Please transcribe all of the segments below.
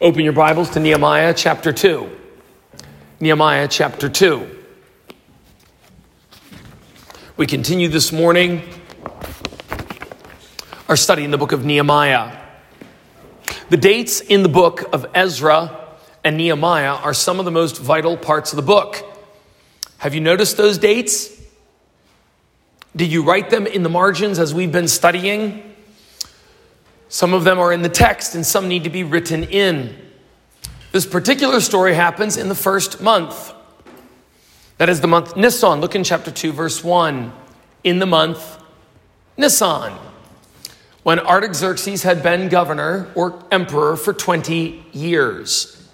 Open your Bibles to Nehemiah chapter 2. Nehemiah chapter 2. We continue this morning our study in the book of Nehemiah. The dates in the book of Ezra and Nehemiah are some of the most vital parts of the book. Have you noticed those dates? Did you write them in the margins as we've been studying? Some of them are in the text and some need to be written in. This particular story happens in the first month. That is the month Nisan. Look in chapter 2, verse 1. In the month Nisan, when Artaxerxes had been governor or emperor for 20 years.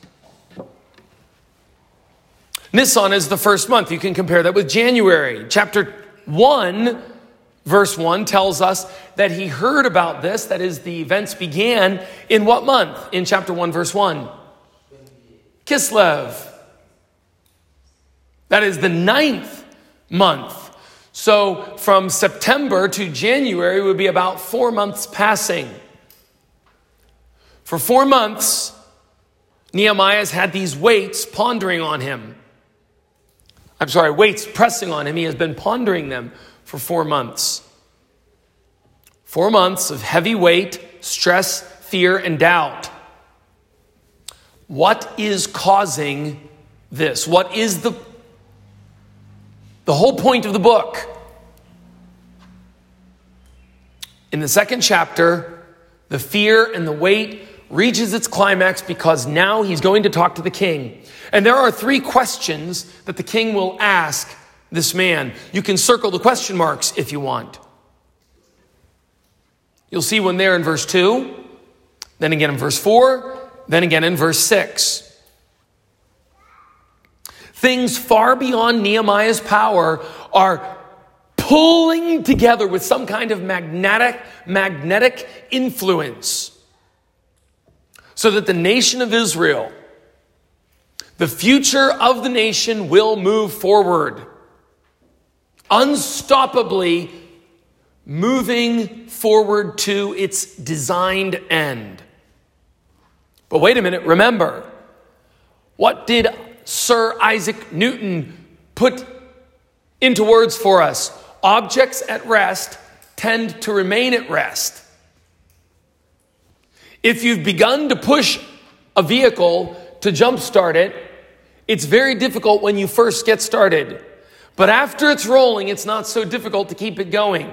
Nisan is the first month. You can compare that with January. Chapter 1 Verse 1 tells us that he heard about this, that is, the events began in what month? In chapter 1, verse 1. Kislev. That is the ninth month. So from September to January would be about four months passing. For four months, Nehemiah's had these weights pondering on him. I'm sorry, weights pressing on him. He has been pondering them for four months. Four months of heavy weight, stress, fear, and doubt. What is causing this? What is the, the whole point of the book? In the second chapter, the fear and the weight reaches its climax because now he's going to talk to the king. And there are three questions that the king will ask this man. You can circle the question marks if you want. You'll see one there in verse 2, then again in verse 4, then again in verse 6. Things far beyond Nehemiah's power are pulling together with some kind of magnetic magnetic influence so that the nation of Israel the future of the nation will move forward unstoppably moving forward to its designed end. But wait a minute, remember, what did Sir Isaac Newton put into words for us? Objects at rest tend to remain at rest. If you've begun to push a vehicle to jumpstart it, it's very difficult when you first get started. But after it's rolling, it's not so difficult to keep it going.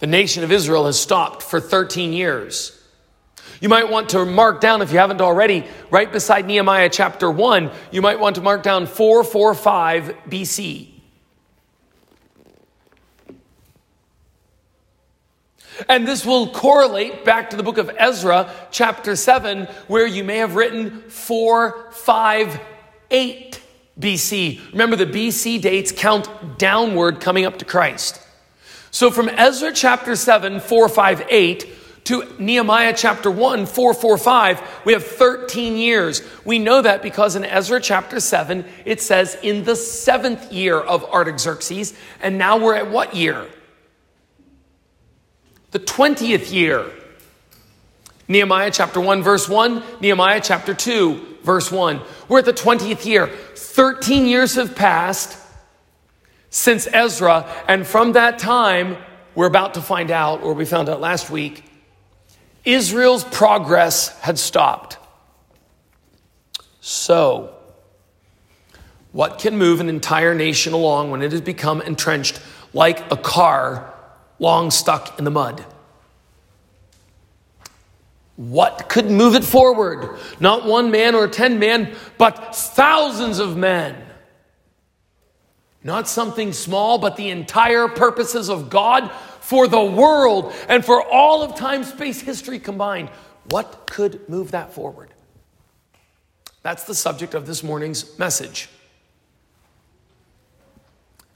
The nation of Israel has stopped for 13 years. You might want to mark down, if you haven't already, right beside Nehemiah chapter 1, you might want to mark down 445 BC. And this will correlate back to the book of Ezra, chapter 7, where you may have written 458 BC. Remember, the BC dates count downward coming up to Christ. So from Ezra chapter 7, 4, 5, 8 to Nehemiah chapter 1, 4, 4, 5, we have 13 years. We know that because in Ezra chapter 7, it says in the seventh year of Artaxerxes, and now we're at what year? The 20th year. Nehemiah chapter 1, verse 1, Nehemiah chapter 2, verse 1. We're at the 20th year. 13 years have passed since Ezra, and from that time, we're about to find out, or we found out last week, Israel's progress had stopped. So, what can move an entire nation along when it has become entrenched like a car long stuck in the mud? What could move it forward? Not one man or ten men, but thousands of men. Not something small, but the entire purposes of God for the world and for all of time, space, history combined. What could move that forward? That's the subject of this morning's message.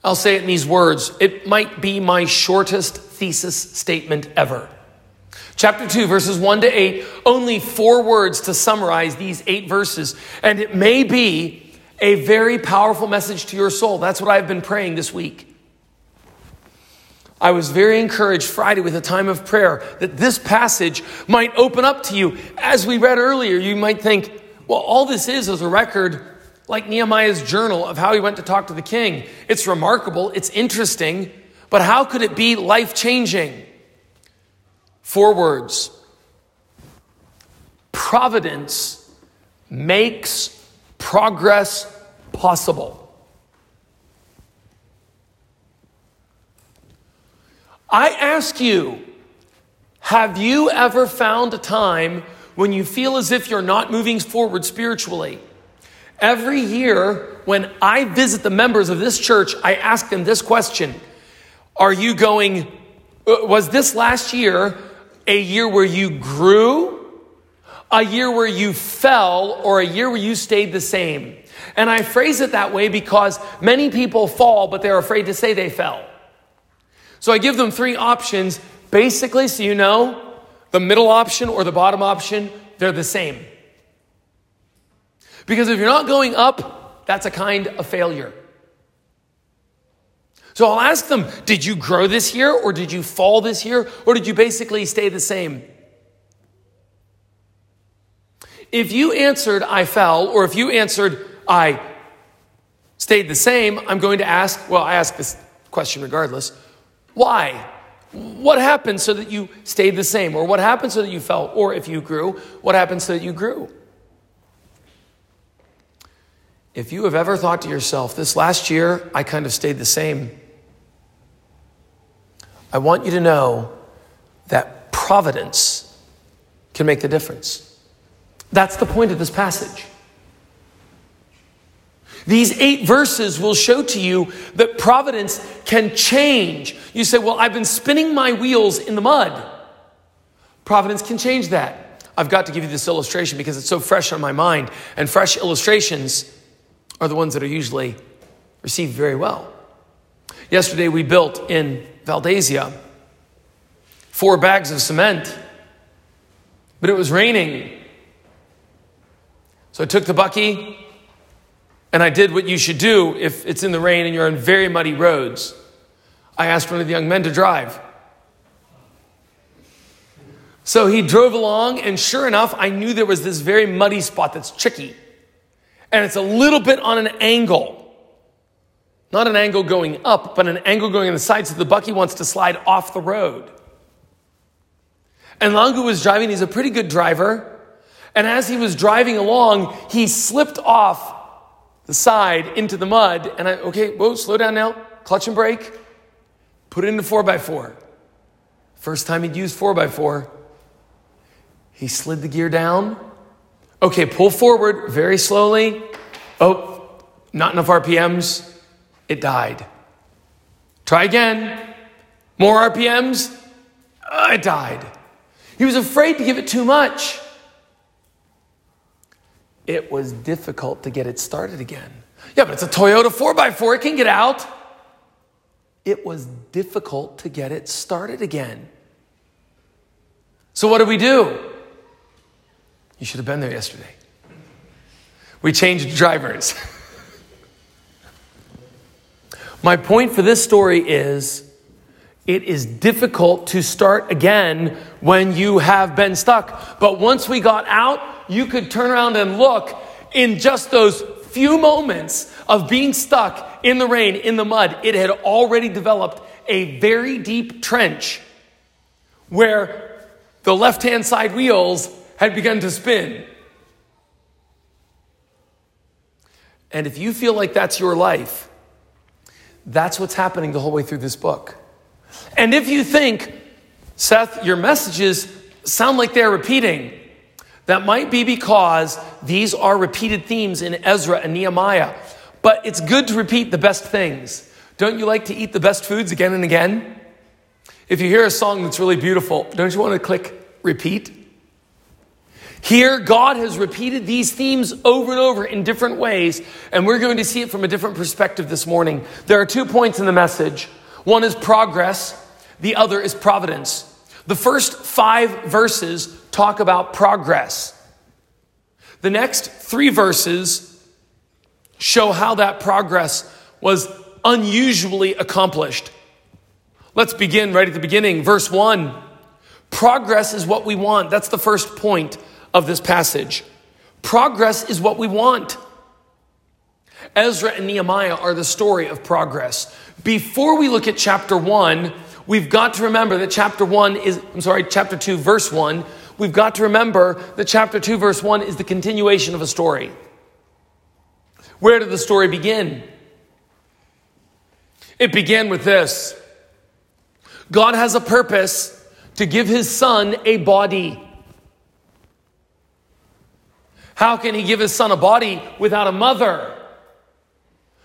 I'll say it in these words. It might be my shortest thesis statement ever. Chapter 2, verses 1 to 8, only four words to summarize these eight verses. And it may be a very powerful message to your soul. That's what I've been praying this week. I was very encouraged Friday with a time of prayer that this passage might open up to you. As we read earlier, you might think, well, all this is is a record like Nehemiah's journal of how he went to talk to the king. It's remarkable, it's interesting, but how could it be life changing? Four words Providence makes progress possible. I ask you, have you ever found a time when you feel as if you're not moving forward spiritually? Every year, when I visit the members of this church, I ask them this question Are you going, uh, was this last year a year where you grew, a year where you fell, or a year where you stayed the same? And I phrase it that way because many people fall, but they're afraid to say they fell. So I give them three options. Basically, so you know, the middle option or the bottom option, they're the same. Because if you're not going up, that's a kind of failure. So I'll ask them, did you grow this year or did you fall this year or did you basically stay the same? If you answered, I fell, or if you answered, I stayed the same, I'm going to ask, well, I ask this question regardless. Why? What happened so that you stayed the same? Or what happened so that you fell? Or if you grew, what happened so that you grew? If you have ever thought to yourself, this last year I kind of stayed the same, I want you to know that providence can make the difference. That's the point of this passage. These eight verses will show to you that providence can change. You say, Well, I've been spinning my wheels in the mud. Providence can change that. I've got to give you this illustration because it's so fresh on my mind, and fresh illustrations are the ones that are usually received very well. Yesterday, we built in Valdezia four bags of cement, but it was raining. So I took the bucky, and I did what you should do if it's in the rain and you're on very muddy roads. I asked one of the young men to drive. So he drove along, and sure enough, I knew there was this very muddy spot that's tricky. And it's a little bit on an angle. Not an angle going up, but an angle going on the side, so the bucky wants to slide off the road. And Langu was driving, he's a pretty good driver. And as he was driving along, he slipped off the side into the mud. And I, okay, whoa, slow down now. Clutch and brake. Put it into 4x4. First time he'd used 4x4, he slid the gear down. Okay, pull forward very slowly. Oh, not enough RPMs. It died. Try again. More RPMs. Uh, it died. He was afraid to give it too much it was difficult to get it started again. Yeah, but it's a Toyota 4x4, it can get out. It was difficult to get it started again. So, what did we do? You should have been there yesterday. We changed drivers. My point for this story is it is difficult to start again when you have been stuck. But once we got out, you could turn around and look in just those few moments of being stuck in the rain, in the mud. It had already developed a very deep trench where the left hand side wheels had begun to spin. And if you feel like that's your life, that's what's happening the whole way through this book. And if you think, Seth, your messages sound like they're repeating, that might be because these are repeated themes in Ezra and Nehemiah. But it's good to repeat the best things. Don't you like to eat the best foods again and again? If you hear a song that's really beautiful, don't you want to click repeat? Here, God has repeated these themes over and over in different ways, and we're going to see it from a different perspective this morning. There are two points in the message one is progress, the other is providence. The first five verses talk about progress. The next three verses show how that progress was unusually accomplished. Let's begin right at the beginning. Verse 1. Progress is what we want. That's the first point of this passage. Progress is what we want. Ezra and Nehemiah are the story of progress. Before we look at chapter 1, we've got to remember that chapter 1 is, I'm sorry, chapter 2, verse 1, we've got to remember that chapter 2, verse 1 is the continuation of a story. Where did the story begin? It began with this God has a purpose to give his son a body. How can he give his son a body without a mother?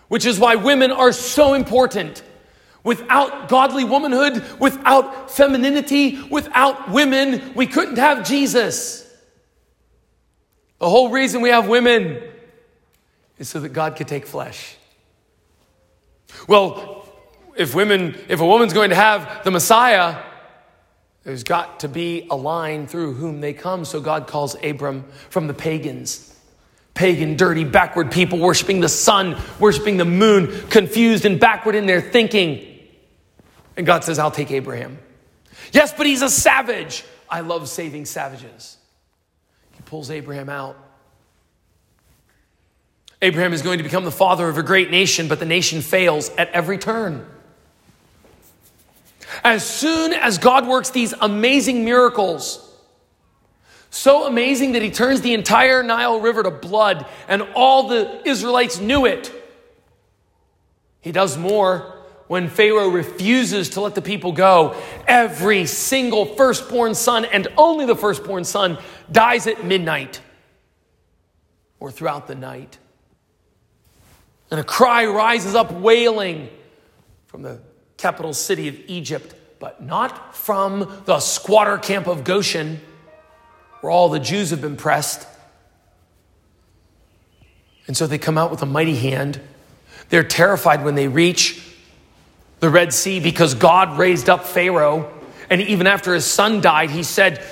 Which is why women are so important. Without godly womanhood, without femininity, without women, we couldn't have Jesus. The whole reason we have women is so that God could take flesh. Well, if women, if a woman's going to have the Messiah, there's got to be a line through whom they come. So God calls Abram from the pagans. Pagan, dirty, backward people worshiping the sun, worshiping the moon, confused and backward in their thinking. And God says, I'll take Abraham. Yes, but he's a savage. I love saving savages. He pulls Abraham out. Abraham is going to become the father of a great nation, but the nation fails at every turn. As soon as God works these amazing miracles, so amazing that he turns the entire Nile River to blood and all the Israelites knew it. He does more when Pharaoh refuses to let the people go. Every single firstborn son and only the firstborn son dies at midnight or throughout the night. And a cry rises up wailing from the capital city of Egypt, but not from the squatter camp of Goshen, where all the Jews have been pressed. And so they come out with a mighty hand. They're terrified when they reach the Red Sea because God raised up Pharaoh. And even after his son died, he said,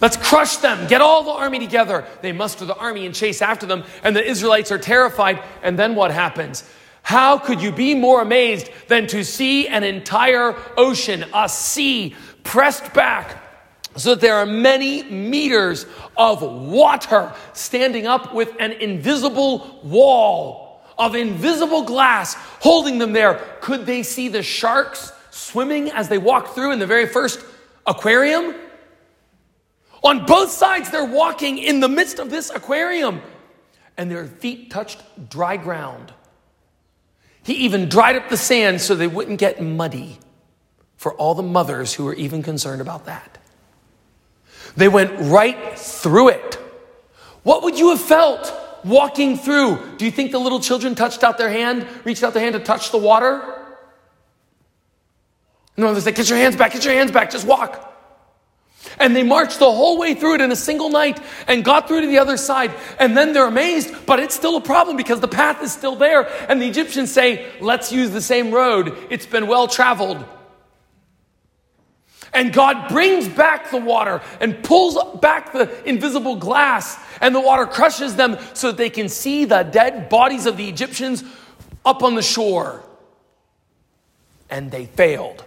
Let's crush them. Get all the army together. They muster the army and chase after them. And the Israelites are terrified. And then what happens? How could you be more amazed than to see an entire ocean, a sea, pressed back so that there are many meters of water standing up with an invisible wall of invisible glass holding them there? Could they see the sharks swimming as they walked through in the very first aquarium? On both sides, they're walking in the midst of this aquarium, and their feet touched dry ground. He even dried up the sand so they wouldn't get muddy for all the mothers who were even concerned about that. They went right through it. What would you have felt walking through? Do you think the little children touched out their hand, reached out their hand to touch the water? No, they said, Get your hands back, get your hands back, just walk. And they marched the whole way through it in a single night and got through to the other side. And then they're amazed, but it's still a problem because the path is still there. And the Egyptians say, let's use the same road. It's been well traveled. And God brings back the water and pulls back the invisible glass, and the water crushes them so that they can see the dead bodies of the Egyptians up on the shore. And they failed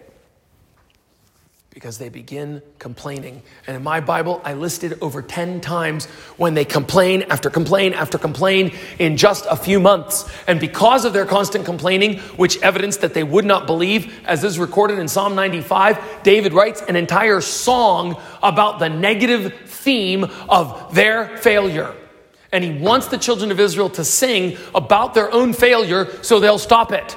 because they begin complaining. And in my Bible, I listed over 10 times when they complain after complain after complain in just a few months. And because of their constant complaining, which evidence that they would not believe, as is recorded in Psalm 95, David writes an entire song about the negative theme of their failure. And he wants the children of Israel to sing about their own failure so they'll stop it.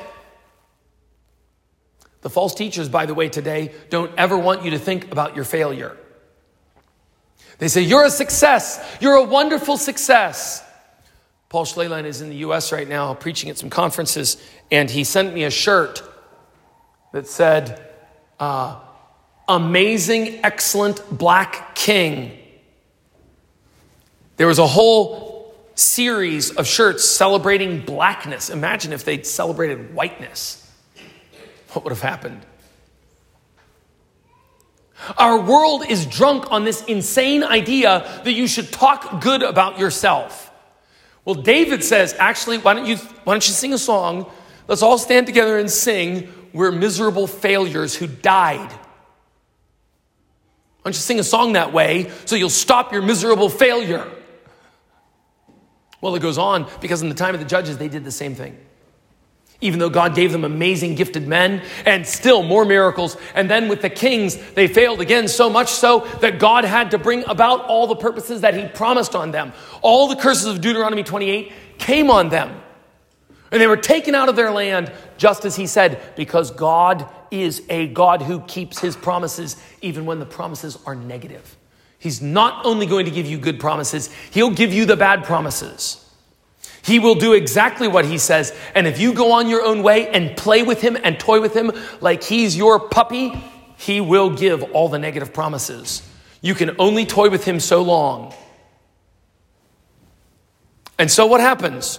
The false teachers, by the way, today don't ever want you to think about your failure. They say, You're a success. You're a wonderful success. Paul Schleline is in the US right now preaching at some conferences, and he sent me a shirt that said, uh, Amazing, excellent black king. There was a whole series of shirts celebrating blackness. Imagine if they'd celebrated whiteness what would have happened? Our world is drunk on this insane idea that you should talk good about yourself. Well, David says, actually, why don't you, why don't you sing a song? Let's all stand together and sing. we're miserable failures who died. Why don't you sing a song that way so you'll stop your miserable failure? Well, it goes on because in the time of the judges, they did the same thing. Even though God gave them amazing, gifted men and still more miracles. And then with the kings, they failed again, so much so that God had to bring about all the purposes that He promised on them. All the curses of Deuteronomy 28 came on them. And they were taken out of their land, just as He said, because God is a God who keeps His promises, even when the promises are negative. He's not only going to give you good promises, He'll give you the bad promises. He will do exactly what he says. And if you go on your own way and play with him and toy with him like he's your puppy, he will give all the negative promises. You can only toy with him so long. And so what happens?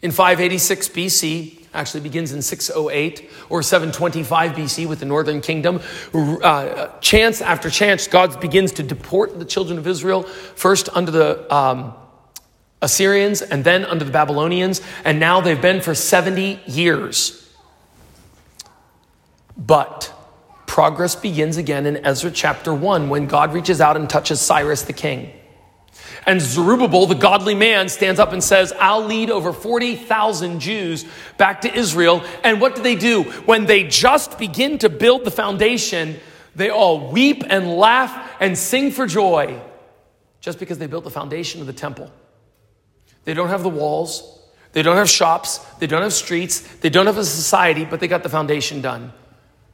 In 586 BC, actually begins in 608 or 725 BC with the northern kingdom. Uh, chance after chance, God begins to deport the children of Israel, first under the um, Assyrians and then under the Babylonians, and now they've been for 70 years. But progress begins again in Ezra chapter 1 when God reaches out and touches Cyrus the king. And Zerubbabel, the godly man, stands up and says, I'll lead over 40,000 Jews back to Israel. And what do they do? When they just begin to build the foundation, they all weep and laugh and sing for joy just because they built the foundation of the temple. They don't have the walls. They don't have shops. They don't have streets. They don't have a society, but they got the foundation done.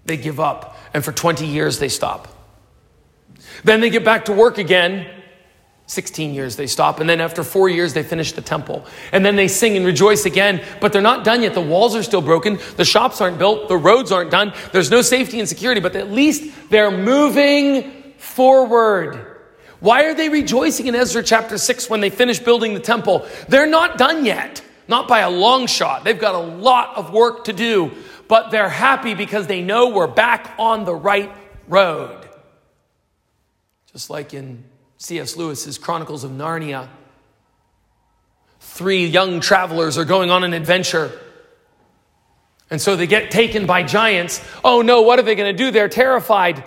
They give up. And for 20 years, they stop. Then they get back to work again. 16 years they stop. And then after four years, they finish the temple. And then they sing and rejoice again. But they're not done yet. The walls are still broken. The shops aren't built. The roads aren't done. There's no safety and security, but at least they're moving forward. Why are they rejoicing in Ezra chapter 6 when they finish building the temple? They're not done yet, not by a long shot. They've got a lot of work to do, but they're happy because they know we're back on the right road. Just like in C.S. Lewis's Chronicles of Narnia, three young travelers are going on an adventure. And so they get taken by giants. Oh no, what are they going to do? They're terrified.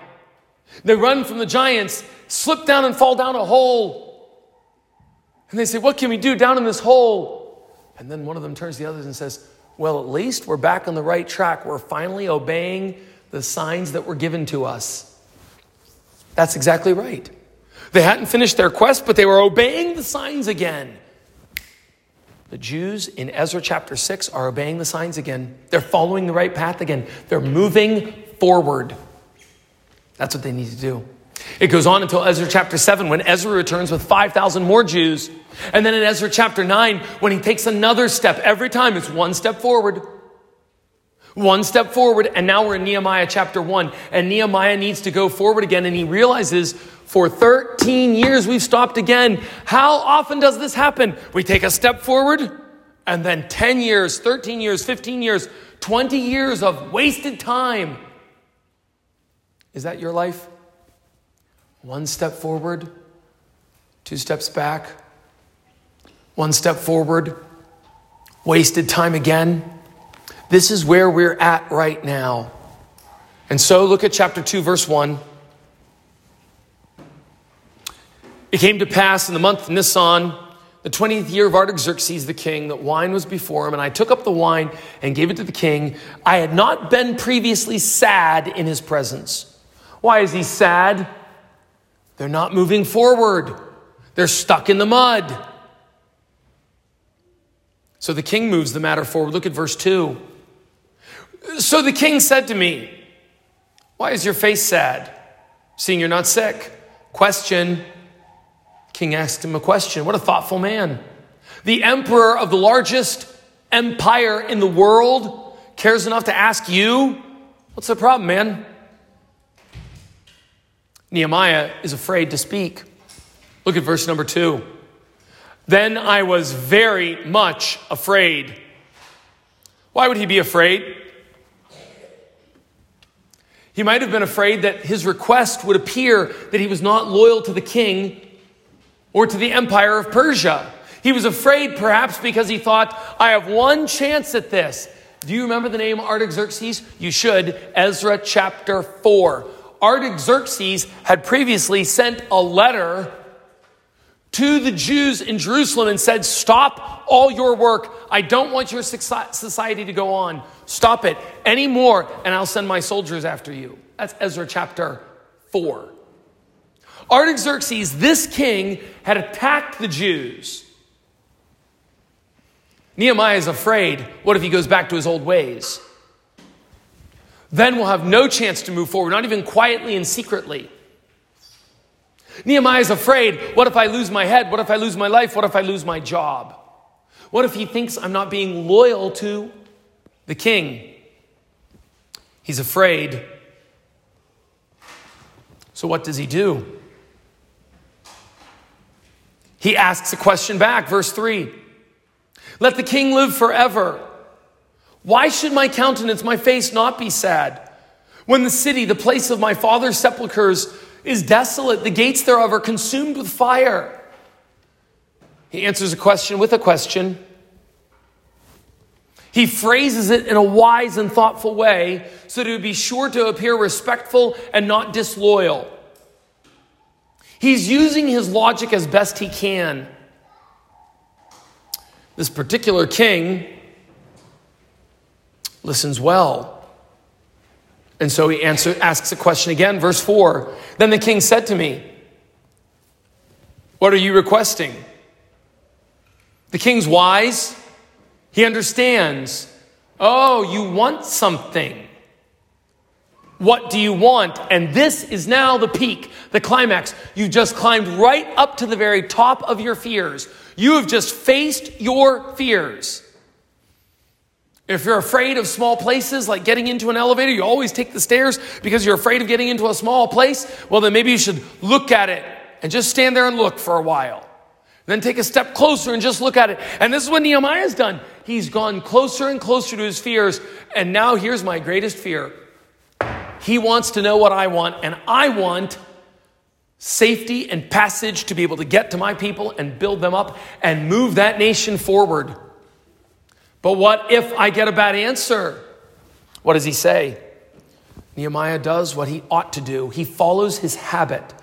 They run from the giants slip down and fall down a hole. And they say, What can we do down in this hole? And then one of them turns to the others and says, Well, at least we're back on the right track. We're finally obeying the signs that were given to us. That's exactly right. They hadn't finished their quest, but they were obeying the signs again. The Jews in Ezra chapter 6 are obeying the signs again. They're following the right path again. They're moving forward. That's what they need to do. It goes on until Ezra chapter 7 when Ezra returns with 5,000 more Jews. And then in Ezra chapter 9 when he takes another step. Every time it's one step forward. One step forward. And now we're in Nehemiah chapter 1. And Nehemiah needs to go forward again. And he realizes for 13 years we've stopped again. How often does this happen? We take a step forward and then 10 years, 13 years, 15 years, 20 years of wasted time. Is that your life? One step forward, two steps back, one step forward, wasted time again. This is where we're at right now. And so look at chapter 2, verse 1. It came to pass in the month Nisan, the 20th year of Artaxerxes the king, that wine was before him, and I took up the wine and gave it to the king. I had not been previously sad in his presence. Why is he sad? They're not moving forward, they're stuck in the mud. So the king moves the matter forward. Look at verse 2. So the king said to me, Why is your face sad, seeing you're not sick? Question. King asked him a question. What a thoughtful man. The emperor of the largest empire in the world cares enough to ask you, What's the problem, man? Nehemiah is afraid to speak. Look at verse number two. Then I was very much afraid. Why would he be afraid? He might have been afraid that his request would appear that he was not loyal to the king or to the empire of Persia. He was afraid, perhaps, because he thought, I have one chance at this. Do you remember the name Artaxerxes? You should. Ezra chapter 4. Artaxerxes had previously sent a letter to the Jews in Jerusalem and said, Stop all your work. I don't want your society to go on. Stop it anymore, and I'll send my soldiers after you. That's Ezra chapter 4. Artaxerxes, this king, had attacked the Jews. Nehemiah is afraid. What if he goes back to his old ways? Then we'll have no chance to move forward, not even quietly and secretly. Nehemiah is afraid. What if I lose my head? What if I lose my life? What if I lose my job? What if he thinks I'm not being loyal to the king? He's afraid. So, what does he do? He asks a question back, verse 3 Let the king live forever. Why should my countenance, my face, not be sad? When the city, the place of my father's sepulchres, is desolate, the gates thereof are consumed with fire. He answers a question with a question. He phrases it in a wise and thoughtful way so that it would be sure to appear respectful and not disloyal. He's using his logic as best he can. This particular king listens well. And so he answer, asks a question again, verse 4. Then the king said to me, What are you requesting? The king's wise. He understands. Oh, you want something. What do you want? And this is now the peak, the climax. You've just climbed right up to the very top of your fears. You have just faced your fears. If you're afraid of small places like getting into an elevator, you always take the stairs because you're afraid of getting into a small place. Well, then maybe you should look at it and just stand there and look for a while. Then take a step closer and just look at it. And this is what Nehemiah's done. He's gone closer and closer to his fears. And now here's my greatest fear. He wants to know what I want, and I want safety and passage to be able to get to my people and build them up and move that nation forward. But what if I get a bad answer? What does he say? Nehemiah does what he ought to do. He follows his habit.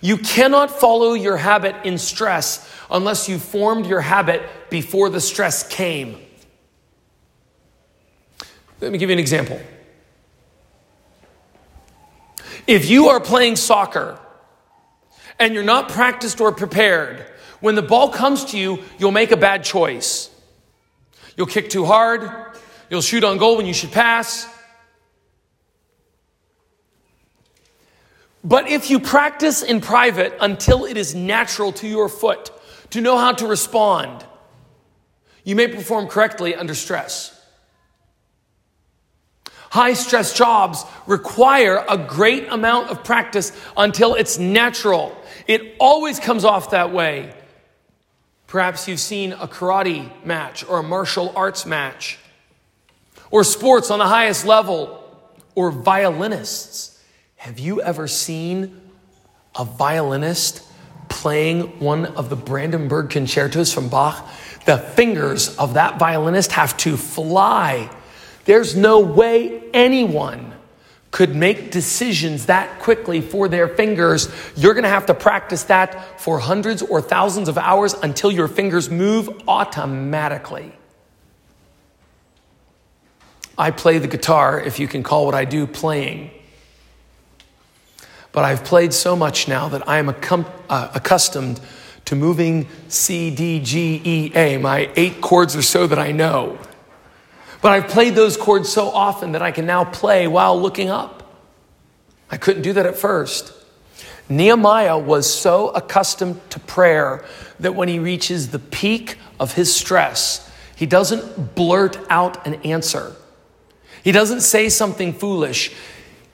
You cannot follow your habit in stress unless you formed your habit before the stress came. Let me give you an example. If you are playing soccer and you're not practiced or prepared, when the ball comes to you, you'll make a bad choice. You'll kick too hard. You'll shoot on goal when you should pass. But if you practice in private until it is natural to your foot to know how to respond, you may perform correctly under stress. High stress jobs require a great amount of practice until it's natural. It always comes off that way. Perhaps you've seen a karate match or a martial arts match, or sports on the highest level, or violinists. Have you ever seen a violinist playing one of the Brandenburg concertos from Bach? The fingers of that violinist have to fly. There's no way anyone could make decisions that quickly for their fingers, you're going to have to practice that for hundreds or thousands of hours until your fingers move automatically. I play the guitar, if you can call what I do playing. But I've played so much now that I am uh, accustomed to moving C, D, G, E, A, my eight chords or so that I know. But I've played those chords so often that I can now play while looking up. I couldn't do that at first. Nehemiah was so accustomed to prayer that when he reaches the peak of his stress, he doesn't blurt out an answer. He doesn't say something foolish.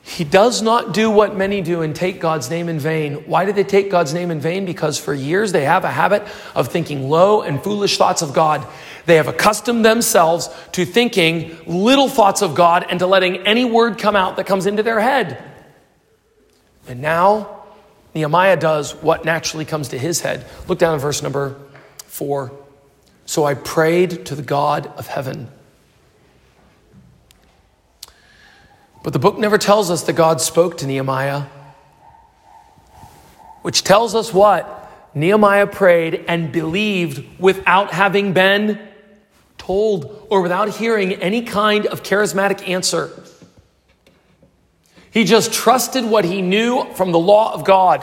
He does not do what many do and take God's name in vain. Why do they take God's name in vain? Because for years they have a habit of thinking low and foolish thoughts of God. They have accustomed themselves to thinking little thoughts of God and to letting any word come out that comes into their head. And now Nehemiah does what naturally comes to his head. Look down at verse number four. So I prayed to the God of heaven. But the book never tells us that God spoke to Nehemiah, which tells us what? Nehemiah prayed and believed without having been told or without hearing any kind of charismatic answer. He just trusted what he knew from the law of God.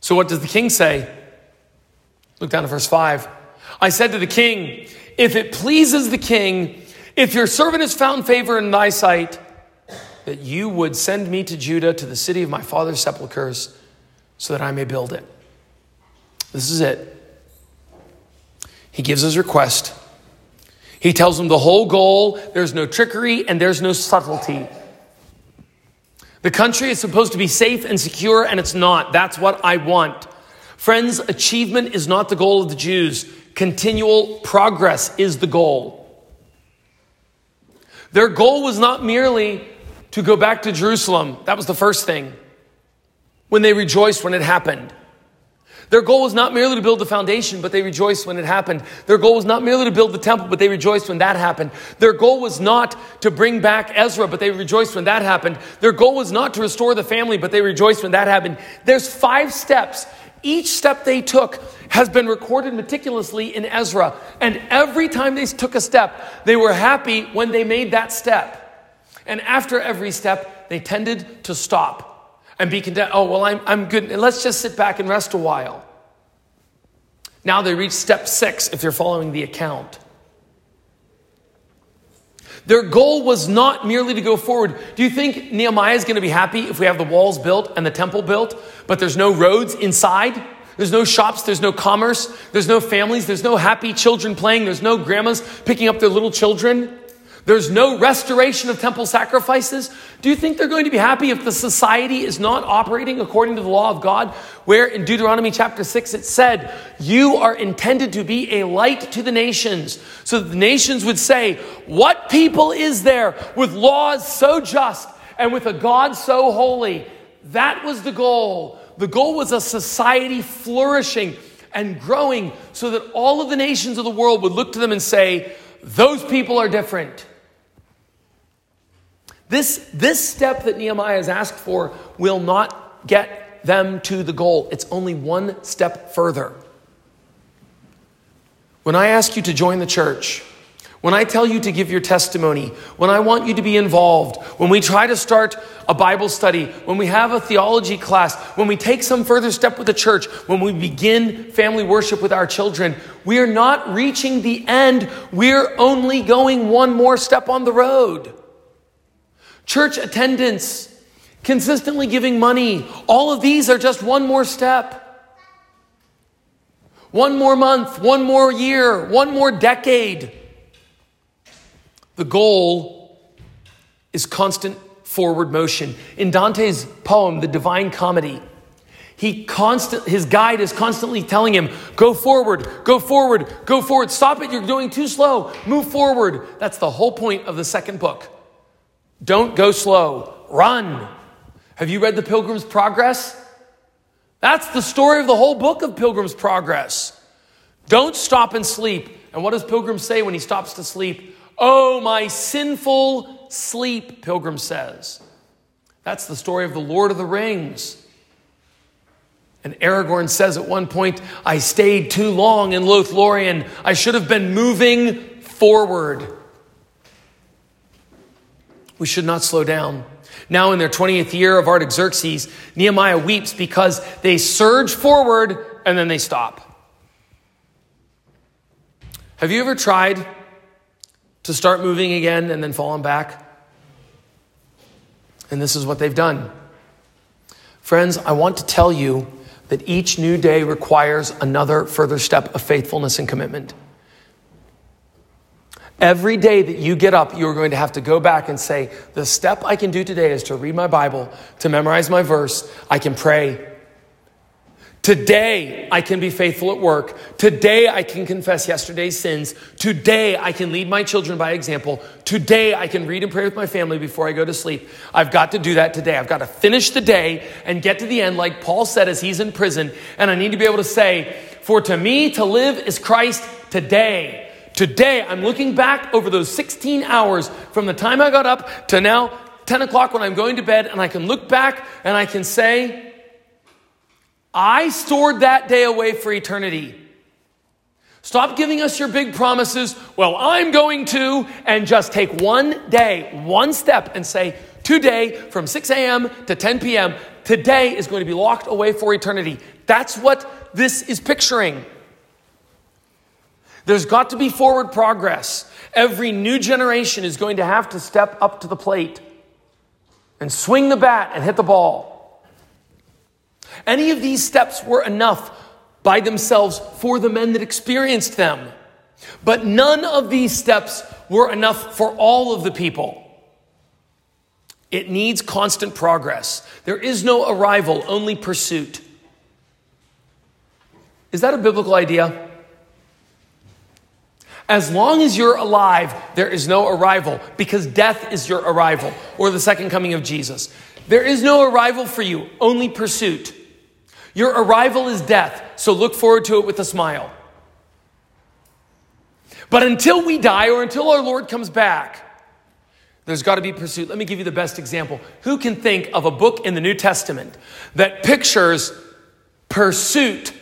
So, what does the king say? Look down to verse 5. I said to the king, If it pleases the king, if your servant has found favor in thy sight, that you would send me to Judah, to the city of my father's sepulchres, so that I may build it. This is it. He gives his request. He tells them the whole goal there's no trickery and there's no subtlety. The country is supposed to be safe and secure, and it's not. That's what I want. Friends, achievement is not the goal of the Jews, continual progress is the goal. Their goal was not merely to go back to Jerusalem, that was the first thing, when they rejoiced when it happened. Their goal was not merely to build the foundation, but they rejoiced when it happened. Their goal was not merely to build the temple, but they rejoiced when that happened. Their goal was not to bring back Ezra, but they rejoiced when that happened. Their goal was not to restore the family, but they rejoiced when that happened. There's five steps. Each step they took has been recorded meticulously in Ezra. And every time they took a step, they were happy when they made that step. And after every step, they tended to stop and be content. Oh, well, I'm, I'm good. Let's just sit back and rest a while. Now they reach step six if you're following the account. Their goal was not merely to go forward. Do you think Nehemiah is going to be happy if we have the walls built and the temple built, but there's no roads inside? There's no shops, there's no commerce, there's no families, there's no happy children playing, there's no grandmas picking up their little children? There's no restoration of temple sacrifices. Do you think they're going to be happy if the society is not operating according to the law of God? Where in Deuteronomy chapter 6 it said, You are intended to be a light to the nations, so that the nations would say, What people is there with laws so just and with a God so holy? That was the goal. The goal was a society flourishing and growing so that all of the nations of the world would look to them and say, Those people are different. This, this step that Nehemiah has asked for will not get them to the goal. It's only one step further. When I ask you to join the church, when I tell you to give your testimony, when I want you to be involved, when we try to start a Bible study, when we have a theology class, when we take some further step with the church, when we begin family worship with our children, we are not reaching the end. We're only going one more step on the road church attendance, consistently giving money. All of these are just one more step. One more month, one more year, one more decade. The goal is constant forward motion. In Dante's poem, The Divine Comedy, he constant, his guide is constantly telling him, go forward, go forward, go forward. Stop it, you're going too slow. Move forward. That's the whole point of the second book. Don't go slow, run. Have you read The Pilgrim's Progress? That's the story of the whole book of Pilgrim's Progress. Don't stop and sleep. And what does Pilgrim say when he stops to sleep? Oh, my sinful sleep, Pilgrim says. That's the story of the Lord of the Rings. And Aragorn says at one point, I stayed too long in Lothlorien. I should have been moving forward. We should not slow down. Now, in their 20th year of Artaxerxes, Nehemiah weeps because they surge forward and then they stop. Have you ever tried to start moving again and then fallen back? And this is what they've done. Friends, I want to tell you that each new day requires another further step of faithfulness and commitment. Every day that you get up, you're going to have to go back and say, the step I can do today is to read my Bible, to memorize my verse. I can pray. Today, I can be faithful at work. Today, I can confess yesterday's sins. Today, I can lead my children by example. Today, I can read and pray with my family before I go to sleep. I've got to do that today. I've got to finish the day and get to the end, like Paul said as he's in prison. And I need to be able to say, For to me to live is Christ today. Today, I'm looking back over those 16 hours from the time I got up to now 10 o'clock when I'm going to bed, and I can look back and I can say, I stored that day away for eternity. Stop giving us your big promises. Well, I'm going to, and just take one day, one step, and say, today from 6 a.m. to 10 p.m., today is going to be locked away for eternity. That's what this is picturing. There's got to be forward progress. Every new generation is going to have to step up to the plate and swing the bat and hit the ball. Any of these steps were enough by themselves for the men that experienced them. But none of these steps were enough for all of the people. It needs constant progress. There is no arrival, only pursuit. Is that a biblical idea? As long as you're alive, there is no arrival because death is your arrival or the second coming of Jesus. There is no arrival for you, only pursuit. Your arrival is death, so look forward to it with a smile. But until we die or until our Lord comes back, there's got to be pursuit. Let me give you the best example. Who can think of a book in the New Testament that pictures pursuit,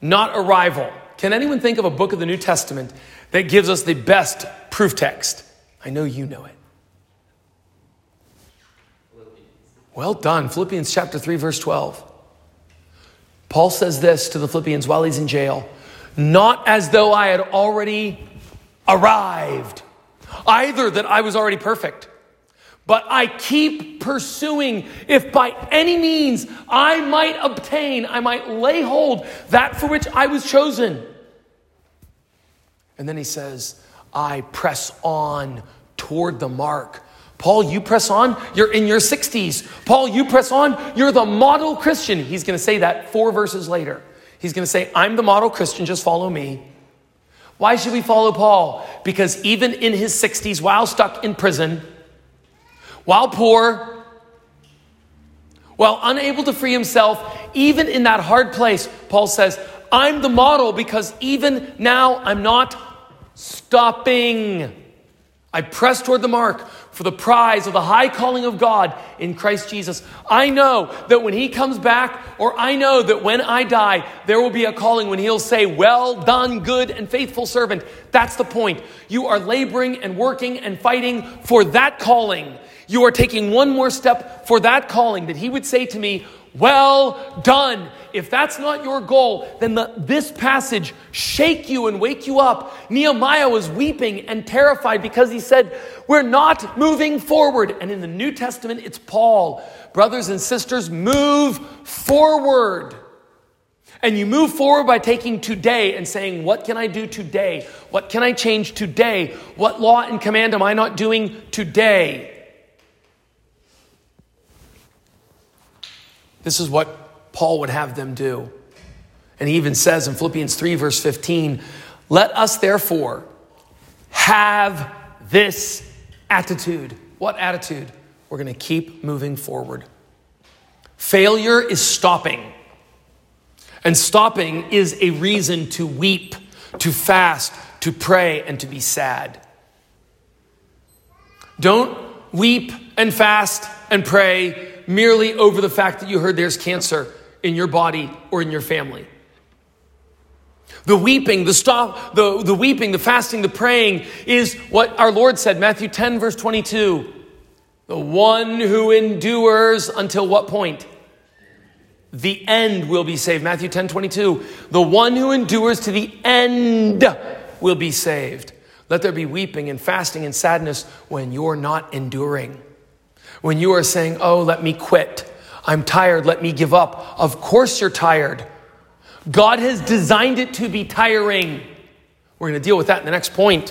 not arrival? Can anyone think of a book of the New Testament that gives us the best proof text? I know you know it. Well done. Philippians chapter 3, verse 12. Paul says this to the Philippians while he's in jail not as though I had already arrived, either that I was already perfect but I keep pursuing if by any means I might obtain, I might lay hold that for which I was chosen. And then he says, I press on toward the mark. Paul, you press on, you're in your 60s. Paul, you press on, you're the model Christian. He's going to say that four verses later. He's going to say, I'm the model Christian, just follow me. Why should we follow Paul? Because even in his 60s, while stuck in prison, while poor, while unable to free himself, even in that hard place, Paul says, I'm the model because even now I'm not stopping. I press toward the mark for the prize of the high calling of God in Christ Jesus. I know that when He comes back, or I know that when I die, there will be a calling when He'll say, Well done, good and faithful servant. That's the point. You are laboring and working and fighting for that calling. You are taking one more step for that calling that he would say to me, well done. If that's not your goal, then the, this passage shake you and wake you up. Nehemiah was weeping and terrified because he said, We're not moving forward. And in the New Testament, it's Paul. Brothers and sisters, move forward. And you move forward by taking today and saying, What can I do today? What can I change today? What law and command am I not doing today? This is what Paul would have them do. And he even says in Philippians 3, verse 15, let us therefore have this attitude. What attitude? We're going to keep moving forward. Failure is stopping. And stopping is a reason to weep, to fast, to pray, and to be sad. Don't weep and fast and pray merely over the fact that you heard there's cancer in your body or in your family. The weeping, the stop, the, the weeping, the fasting, the praying is what our Lord said, Matthew 10, verse 22. The one who endures until what point? The end will be saved. Matthew 10, 22. The one who endures to the end will be saved. Let there be weeping and fasting and sadness when you're not enduring. When you are saying, Oh, let me quit. I'm tired. Let me give up. Of course you're tired. God has designed it to be tiring. We're going to deal with that in the next point,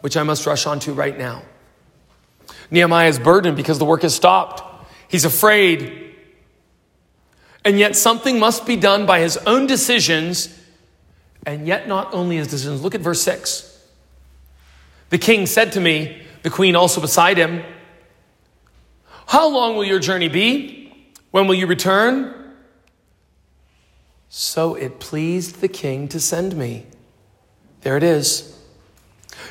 which I must rush on to right now. Nehemiah is burdened because the work has stopped. He's afraid. And yet something must be done by his own decisions, and yet not only his decisions. Look at verse 6. The king said to me, the queen also beside him, how long will your journey be? When will you return? So it pleased the king to send me. There it is.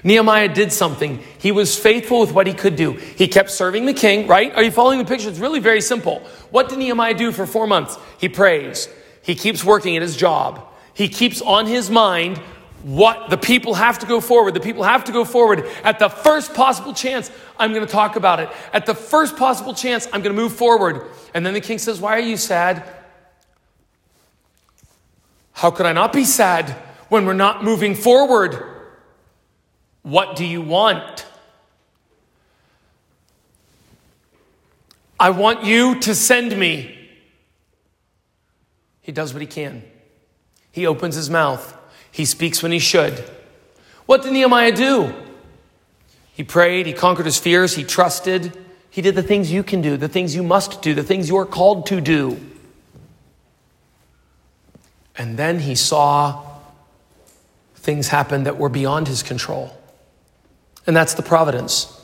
Nehemiah did something. He was faithful with what he could do. He kept serving the king, right? Are you following the picture? It's really very simple. What did Nehemiah do for four months? He prays. He keeps working at his job. He keeps on his mind what the people have to go forward. The people have to go forward at the first possible chance. I'm going to talk about it. At the first possible chance, I'm going to move forward. And then the king says, Why are you sad? How could I not be sad when we're not moving forward? What do you want? I want you to send me. He does what he can. He opens his mouth. He speaks when he should. What did Nehemiah do? He prayed, he conquered his fears, he trusted. He did the things you can do, the things you must do, the things you are called to do. And then he saw things happen that were beyond his control. And that's the providence.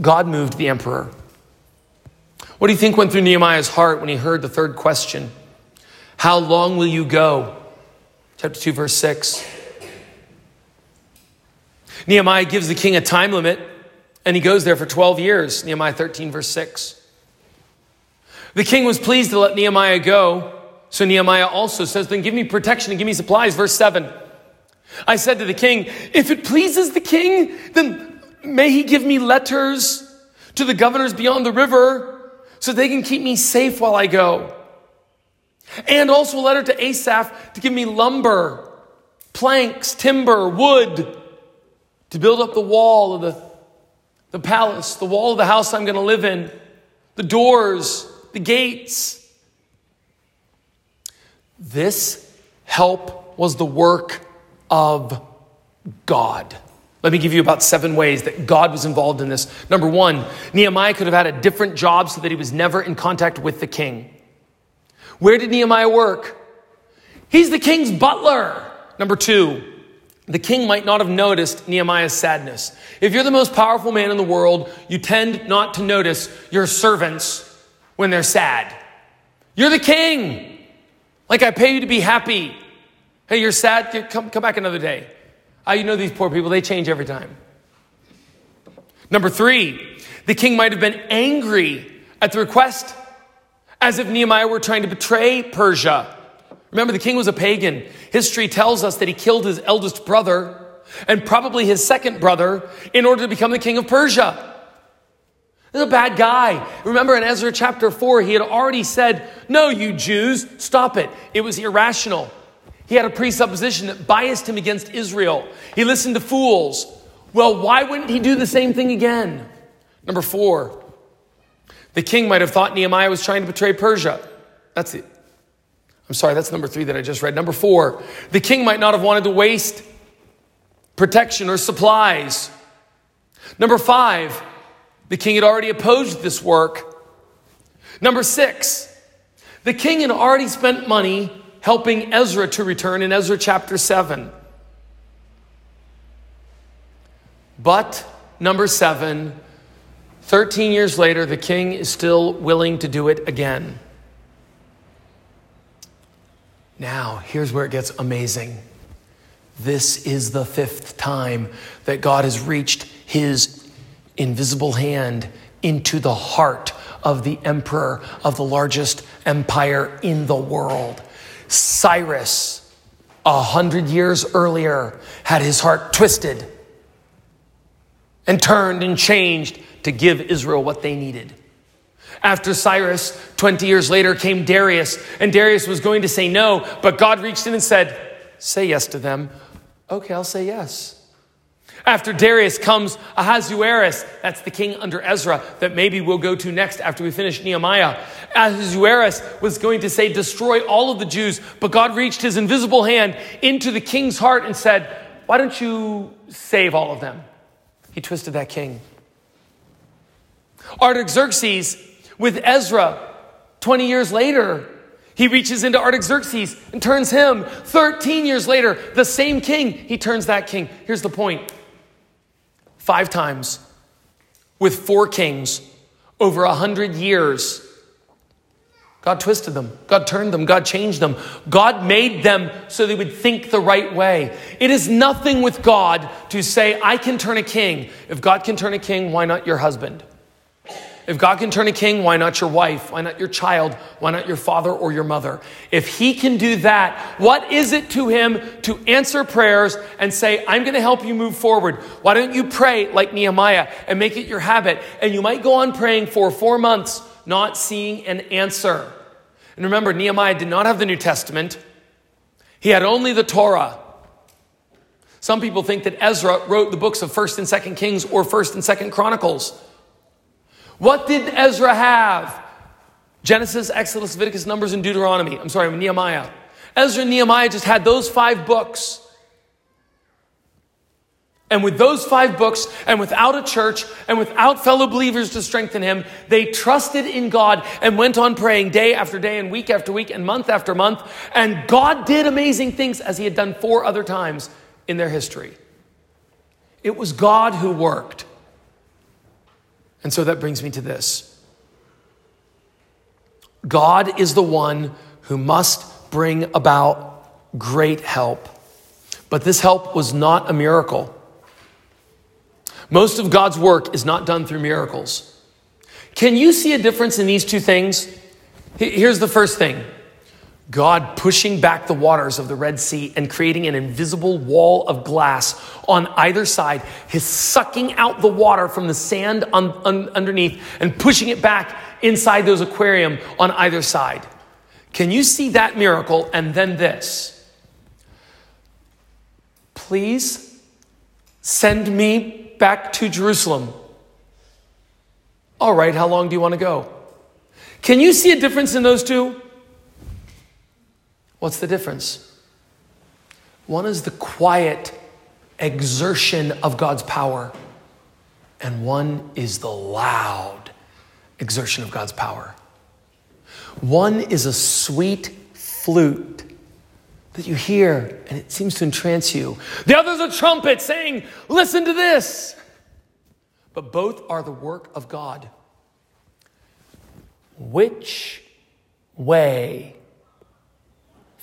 God moved the emperor. What do you think went through Nehemiah's heart when he heard the third question? How long will you go? Chapter 2, verse 6. Nehemiah gives the king a time limit, and he goes there for 12 years. Nehemiah 13, verse 6. The king was pleased to let Nehemiah go so Nehemiah also says, Then give me protection and give me supplies. Verse 7. I said to the king, If it pleases the king, then may he give me letters to the governors beyond the river so they can keep me safe while I go. And also a letter to Asaph to give me lumber, planks, timber, wood to build up the wall of the, the palace, the wall of the house I'm going to live in, the doors, the gates. This help was the work of God. Let me give you about seven ways that God was involved in this. Number one, Nehemiah could have had a different job so that he was never in contact with the king. Where did Nehemiah work? He's the king's butler. Number two, the king might not have noticed Nehemiah's sadness. If you're the most powerful man in the world, you tend not to notice your servants when they're sad. You're the king. Like I pay you to be happy. Hey, you're sad? Come, come back another day. Ah, you know these poor people, they change every time. Number three, the king might have been angry at the request, as if Nehemiah were trying to betray Persia. Remember, the king was a pagan. History tells us that he killed his eldest brother and probably his second brother in order to become the king of Persia. He's a bad guy. Remember in Ezra chapter 4, he had already said, No, you Jews, stop it. It was irrational. He had a presupposition that biased him against Israel. He listened to fools. Well, why wouldn't he do the same thing again? Number four, the king might have thought Nehemiah was trying to betray Persia. That's it. I'm sorry, that's number three that I just read. Number four, the king might not have wanted to waste protection or supplies. Number five, the king had already opposed this work. Number six, the king had already spent money helping Ezra to return in Ezra chapter 7. But, number seven, 13 years later, the king is still willing to do it again. Now, here's where it gets amazing. This is the fifth time that God has reached his invisible hand into the heart of the emperor of the largest empire in the world. Cyrus, a hundred years earlier, had his heart twisted and turned and changed to give Israel what they needed. After Cyrus, 20 years later, came Darius, and Darius was going to say no, but God reached in and said, Say yes to them. Okay, I'll say yes. After Darius comes Ahasuerus, that's the king under Esther that maybe we'll go to next after we finish Nehemiah. Ahasuerus was going to say, destroy all of the Jews, but God reached his invisible hand into the king's heart and said, Why don't you save all of them? He twisted that king. Artaxerxes with Ezra, 20 years later, he reaches into Artaxerxes and turns him. 13 years later, the same king, he turns that king. Here's the point five times with four kings over a hundred years. God twisted them. God turned them. God changed them. God made them so they would think the right way. It is nothing with God to say, I can turn a king. If God can turn a king, why not your husband? If God can turn a king, why not your wife? Why not your child? Why not your father or your mother? If he can do that, what is it to him to answer prayers and say, I'm going to help you move forward? Why don't you pray like Nehemiah and make it your habit? And you might go on praying for four months not seeing an answer. And remember, Nehemiah did not have the New Testament, he had only the Torah. Some people think that Ezra wrote the books of 1st and 2nd Kings or 1st and 2nd Chronicles. What did Ezra have? Genesis, Exodus, Leviticus, Numbers, and Deuteronomy. I'm sorry, Nehemiah. Ezra and Nehemiah just had those five books. And with those five books, and without a church, and without fellow believers to strengthen him, they trusted in God and went on praying day after day, and week after week, and month after month. And God did amazing things as he had done four other times in their history. It was God who worked. And so that brings me to this God is the one who must bring about great help. But this help was not a miracle. Most of God's work is not done through miracles. Can you see a difference in these two things? Here's the first thing God pushing back the waters of the Red Sea and creating an invisible wall of glass on either side, his sucking out the water from the sand on, on, underneath and pushing it back inside those aquarium on either side. Can you see that miracle? And then this. Please send me back to Jerusalem. All right, how long do you want to go? Can you see a difference in those two? What's the difference? One is the quiet exertion of God's power, and one is the loud exertion of God's power. One is a sweet flute that you hear and it seems to entrance you. The other is a trumpet saying, Listen to this. But both are the work of God. Which way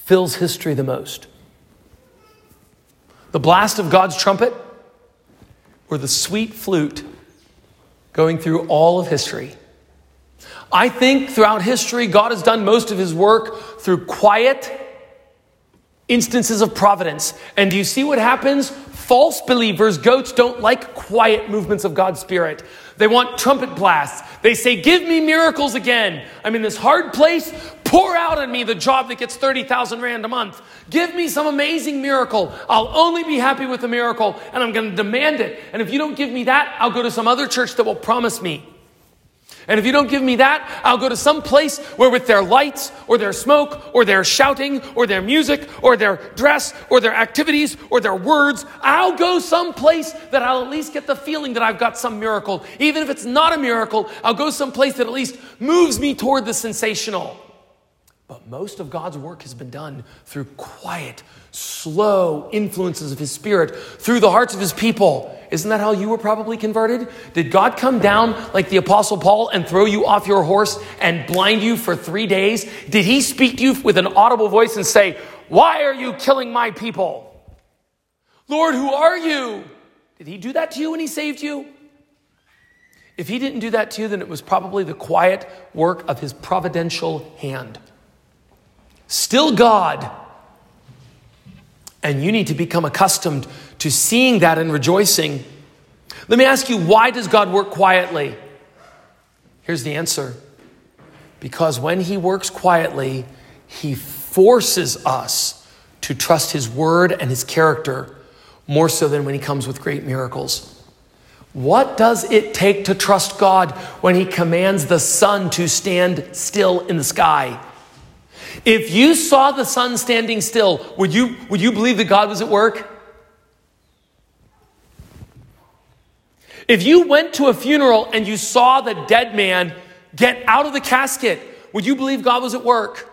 fills history the most? The blast of God's trumpet or the sweet flute going through all of history? I think throughout history, God has done most of his work through quiet instances of providence. And do you see what happens? False believers, goats, don't like quiet movements of God's Spirit. They want trumpet blasts. They say, Give me miracles again. I'm in this hard place. Pour out on me the job that gets 30,000 Rand a month. Give me some amazing miracle. I'll only be happy with the miracle and I'm going to demand it. And if you don't give me that, I'll go to some other church that will promise me. And if you don't give me that, I'll go to some place where with their lights or their smoke or their shouting or their music or their dress or their activities or their words, I'll go someplace that I'll at least get the feeling that I've got some miracle. Even if it's not a miracle, I'll go someplace that at least moves me toward the sensational. But most of God's work has been done through quiet, slow influences of His Spirit through the hearts of His people. Isn't that how you were probably converted? Did God come down like the Apostle Paul and throw you off your horse and blind you for three days? Did He speak to you with an audible voice and say, Why are you killing my people? Lord, who are you? Did He do that to you when He saved you? If He didn't do that to you, then it was probably the quiet work of His providential hand. Still God. And you need to become accustomed to seeing that and rejoicing. Let me ask you, why does God work quietly? Here's the answer because when He works quietly, He forces us to trust His word and His character more so than when He comes with great miracles. What does it take to trust God when He commands the sun to stand still in the sky? If you saw the sun standing still, would you, would you believe that God was at work? If you went to a funeral and you saw the dead man get out of the casket, would you believe God was at work?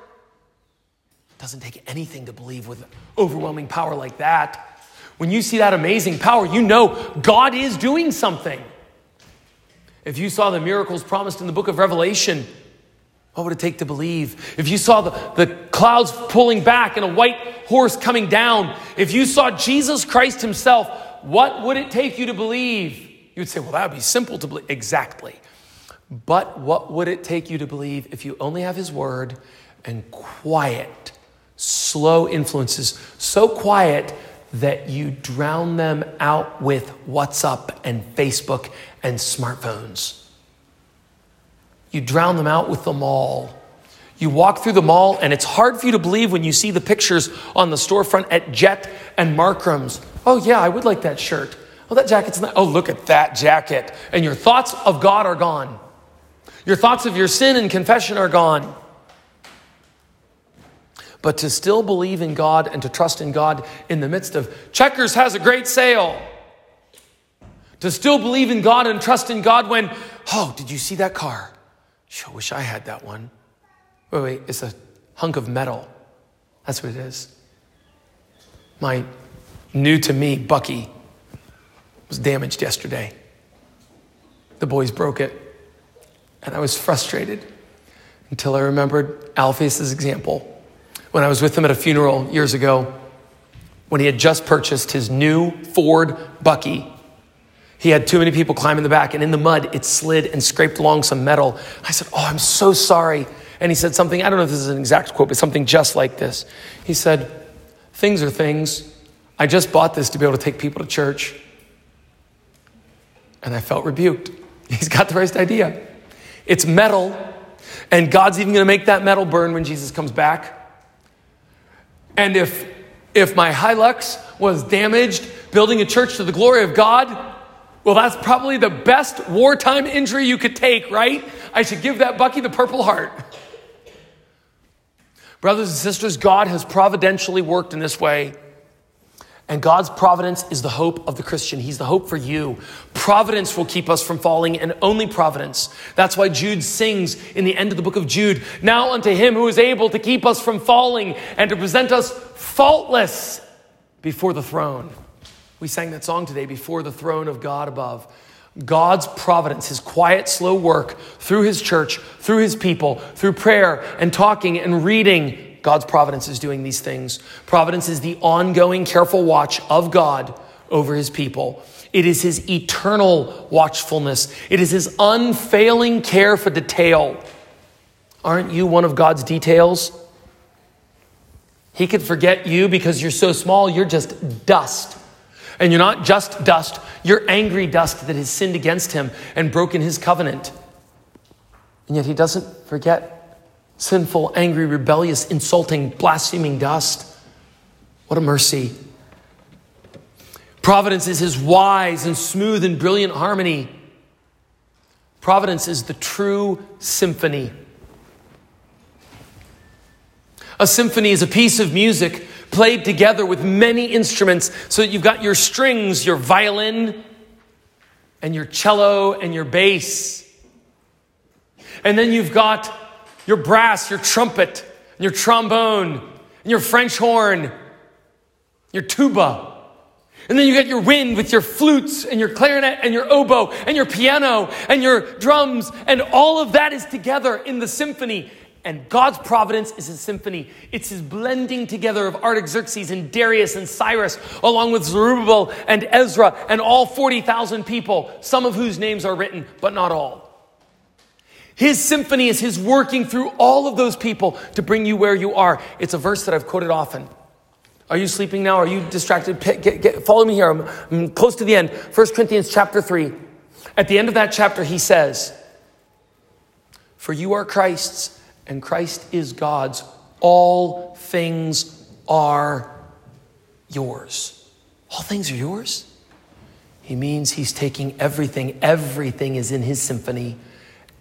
It doesn't take anything to believe with overwhelming power like that. When you see that amazing power, you know God is doing something. If you saw the miracles promised in the book of Revelation, What would it take to believe? If you saw the, the clouds pulling back and a white horse coming down, if you saw Jesus Christ himself, what would it take you to believe? You would say, well, that would be simple to believe. Exactly. But what would it take you to believe if you only have his word and quiet, slow influences, so quiet that you drown them out with WhatsApp and Facebook and smartphones? You drown them out with the mall. You walk through the mall, and it's hard for you to believe when you see the pictures on the storefront at Jet and Markham's. Oh, yeah, I would like that shirt. Oh, that jacket's not. Oh, look at that jacket. And your thoughts of God are gone. Your thoughts of your sin and confession are gone. But to still believe in God and to trust in God in the midst of Checkers has a great sale. To still believe in God and trust in God when, oh, did you see that car? I wish I had that one. Wait, wait, it's a hunk of metal. That's what it is. My new to me bakkie was damaged yesterday. The boys broke it. And I was frustrated until I remembered Alpheus's example when I was with him at a funeral years ago when he had just purchased his new Ford bakkie he had too many people climb in the back, and in the mud, it slid and scraped along some metal. I said, Oh, I'm so sorry. And he said something, I don't know if this is an exact quote, but something just like this. He said, Things are things. I just bought this to be able to take people to church. And I felt rebuked. He's got the right idea. It's metal, and God's even going to make that metal burn when Jesus comes back. And if, if my Hilux was damaged building a church to the glory of God, well, that's probably the best wartime injury you could take, right? I should give that bakkie the Purple Heart. Brothers and sisters, God has providentially worked in this way. And God's providence is the hope of the Christian. He's the hope for you. Providence will keep us from falling, and only providence. That's why Jude sings in the end of the book of Jude Now unto him who is able to keep us from falling and to present us faultless before the throne. We sang that song today, Before the Throne of God Above. God's providence, his quiet, slow work through his church, through his people, through prayer and talking and reading. God's providence is doing these things. Providence is the ongoing, careful watch of God over his people. It is his eternal watchfulness. It is his unfailing care for detail. Aren't you one of God's details? He could forget you because you're so small, you're just dust. And you're not just dust, you're angry dust that has sinned against him and broken his covenant. And yet he doesn't forget sinful, angry, rebellious, insulting, blaspheming dust. What a mercy. Providence is his wise and smooth and brilliant harmony. Providence is the true symphony. A symphony is a piece of music played together with many instruments so that you've got your strings, your violin, and your cello and your bass. And then you've got your brass, your trumpet, and your trombone, and your French horn, your tuba. And then you get your wind with your flutes and your clarinet and your oboe and your piano and your drums, and all of that is together in the symphony. And God's providence is a symphony. It's his blending together of Artaxerxes and Darius and Cyrus, along with Zerubbabel and Ezra and all 40,000 people, some of whose names are written, but not all. His symphony is his working through all of those people to bring you where you are. It's a verse that I've quoted often. Are you sleeping now? Are you distracted? Get, get, follow me here. I'm, I'm close to the end. 1 Corinthians chapter 3. At the end of that chapter, he says, For you are Christ's and Christ is God's, all things are yours. All things are yours? He means he's taking everything, everything is in his symphony.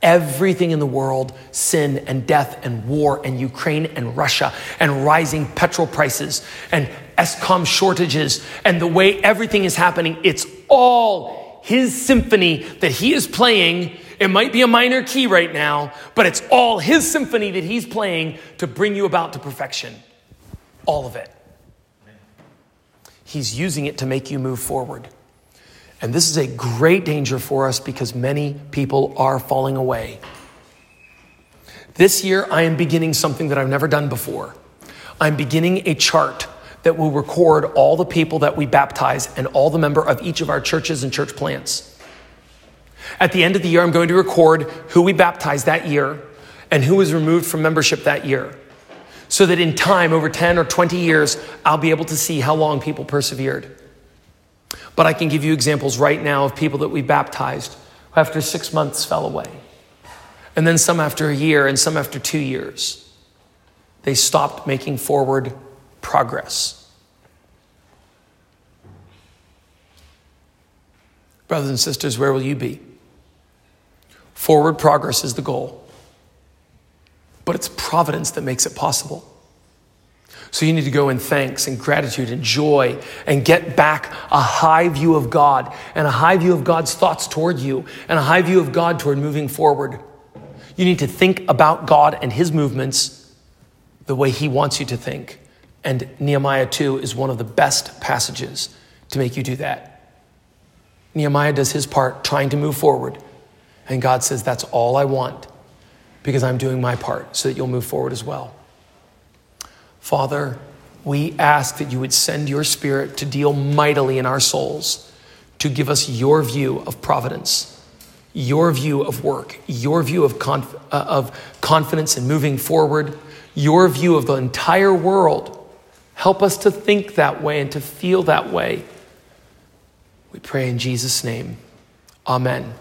Everything in the world, sin and death and war and Ukraine and Russia and rising petrol prices and Eskom shortages and the way everything is happening, it's all his symphony that he is playing it might be a minor key right now, but it's all his symphony that he's playing to bring you about to perfection. All of it. He's using it to make you move forward. And this is a great danger for us because many people are falling away. This year, I am beginning something that I've never done before. I'm beginning a chart that will record all the people that we baptize and all the member of each of our churches and church plants. At the end of the year, I'm going to record who we baptized that year and who was removed from membership that year. So that in time, over 10 or 20 years, I'll be able to see how long people persevered. But I can give you examples right now of people that we baptized who after six months fell away. And then some after a year and some after two years. They stopped making forward progress. Brothers and sisters, where will you be? Forward progress is the goal, but it's providence that makes it possible. So you need to go in thanks and gratitude and joy and get back a high view of God and a high view of God's thoughts toward you and a high view of God toward moving forward. You need to think about God and His movements the way He wants you to think. And Nehemiah 2 is one of the best passages to make you do that. Nehemiah does his part trying to move forward. And God says, That's all I want because I'm doing my part so that you'll move forward as well. Father, we ask that you would send your spirit to deal mightily in our souls, to give us your view of providence, your view of work, your view of, conf- uh, of confidence and moving forward, your view of the entire world. Help us to think that way and to feel that way. We pray in Jesus' name. Amen.